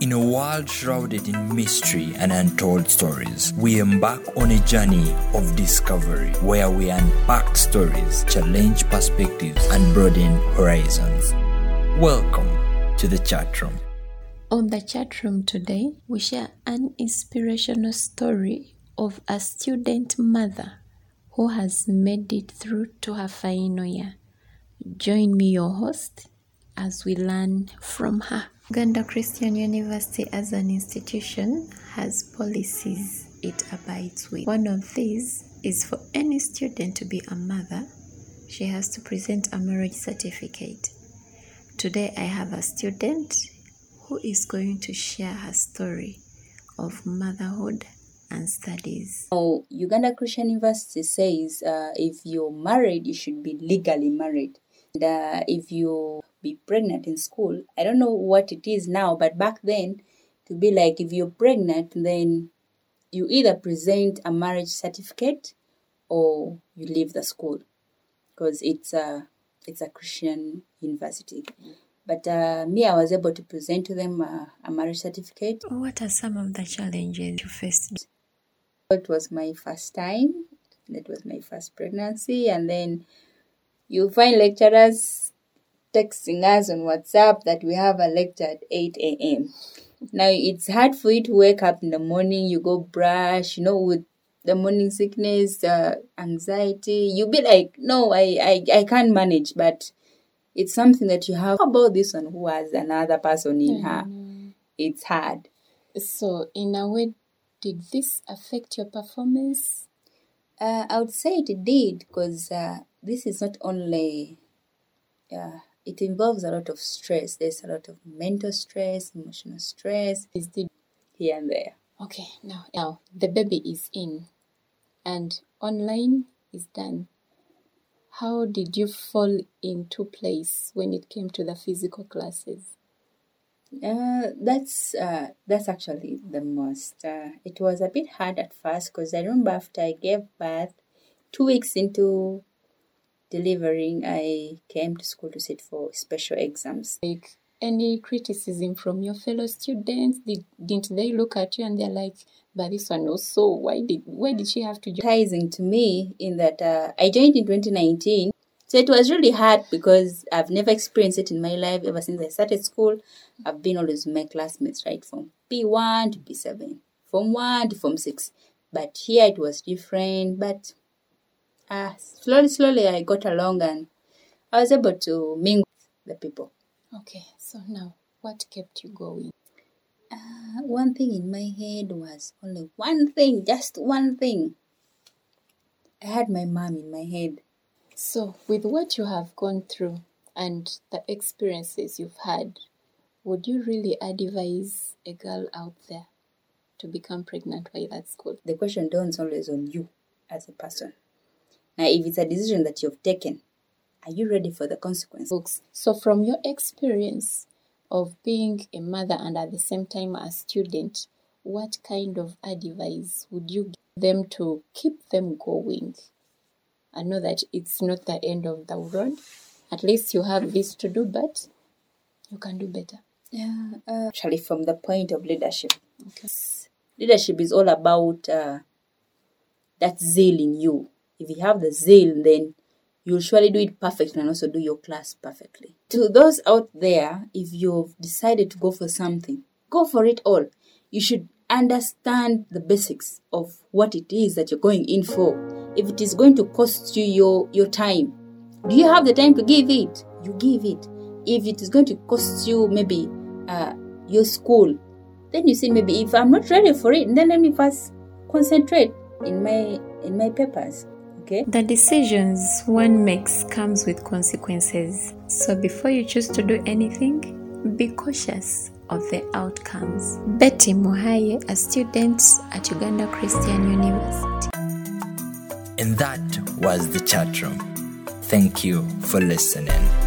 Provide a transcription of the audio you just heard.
In a world shrouded in mystery and untold stories, we embark on a journey of discovery where we unpack stories, challenge perspectives, and broaden horizons. Welcome to the chat room. On the chat room today, we share an inspirational story of a student mother who has made it through to her final year. Join me, your host, as we learn from her. Uganda Christian University as an institution has policies it abides with. One of these is for any student to be a mother, she has to present a marriage certificate. Today I have a student who is going to share her story of motherhood and studies. Now, Uganda Christian University says uh, if you're married, you should be legally married. And, uh, if you be pregnant in school, I don't know what it is now, but back then, to be like if you're pregnant, then you either present a marriage certificate or you leave the school because it's a it's a Christian university. But uh, me, I was able to present to them uh, a marriage certificate. What are some of the challenges you faced? It was my first time. That was my first pregnancy, and then you find lecturers texting us on WhatsApp that we have a lecture at 8 a.m. Now it's hard for you to wake up in the morning, you go brush, you know, with the morning sickness, uh, anxiety. You'll be like, no, I, I, I can't manage, but it's something that you have. How about this one who has another person in her? It's hard. So, in a way, did this affect your performance? Uh, I would say it did because uh, this is not only, yeah it involves a lot of stress. There's a lot of mental stress, emotional stress Is the here and there. okay now now the baby is in, and online is done. How did you fall into place when it came to the physical classes? Uh, that's uh, that's actually the most. Uh, it was a bit hard at first because I remember after I gave birth, two weeks into delivering, I came to school to sit for special exams. Like any criticism from your fellow students? Did didn't they look at you and they're like, "But this one also, why did why did she have to join?" To me in that uh, I joined in 2019. So it was really hard because I've never experienced it in my life ever since I started school. I've been always my classmates, right, from P1 to P7, from 1 to Form 6. But here it was different. But uh, slowly, slowly I got along and I was able to mingle with the people. Okay, so now what kept you going? Uh, one thing in my head was only one thing, just one thing. I had my mom in my head. So, with what you have gone through and the experiences you've had, would you really advise a girl out there to become pregnant while at school? The question dawns always on you as a person. Now, if it's a decision that you've taken, are you ready for the consequences? So, from your experience of being a mother and at the same time a student, what kind of advice would you give them to keep them going? I know that it's not the end of the road. At least you have this to do, but you can do better. Yeah, uh, actually, from the point of leadership, Okay. leadership is all about uh, that zeal in you. If you have the zeal, then you'll surely do it perfectly and also do your class perfectly. To those out there, if you've decided to go for something, go for it all. You should understand the basics of what it is that you're going in for. If it is going to cost you your, your time, do you have the time to give it? You give it. If it is going to cost you maybe uh, your school, then you say maybe if I'm not ready for it, then let me first concentrate in my in my papers. Okay. The decisions one makes comes with consequences. So before you choose to do anything, be cautious of the outcomes. Betty Muhaye, a student at Uganda Christian University. And that was the chat room. Thank you for listening.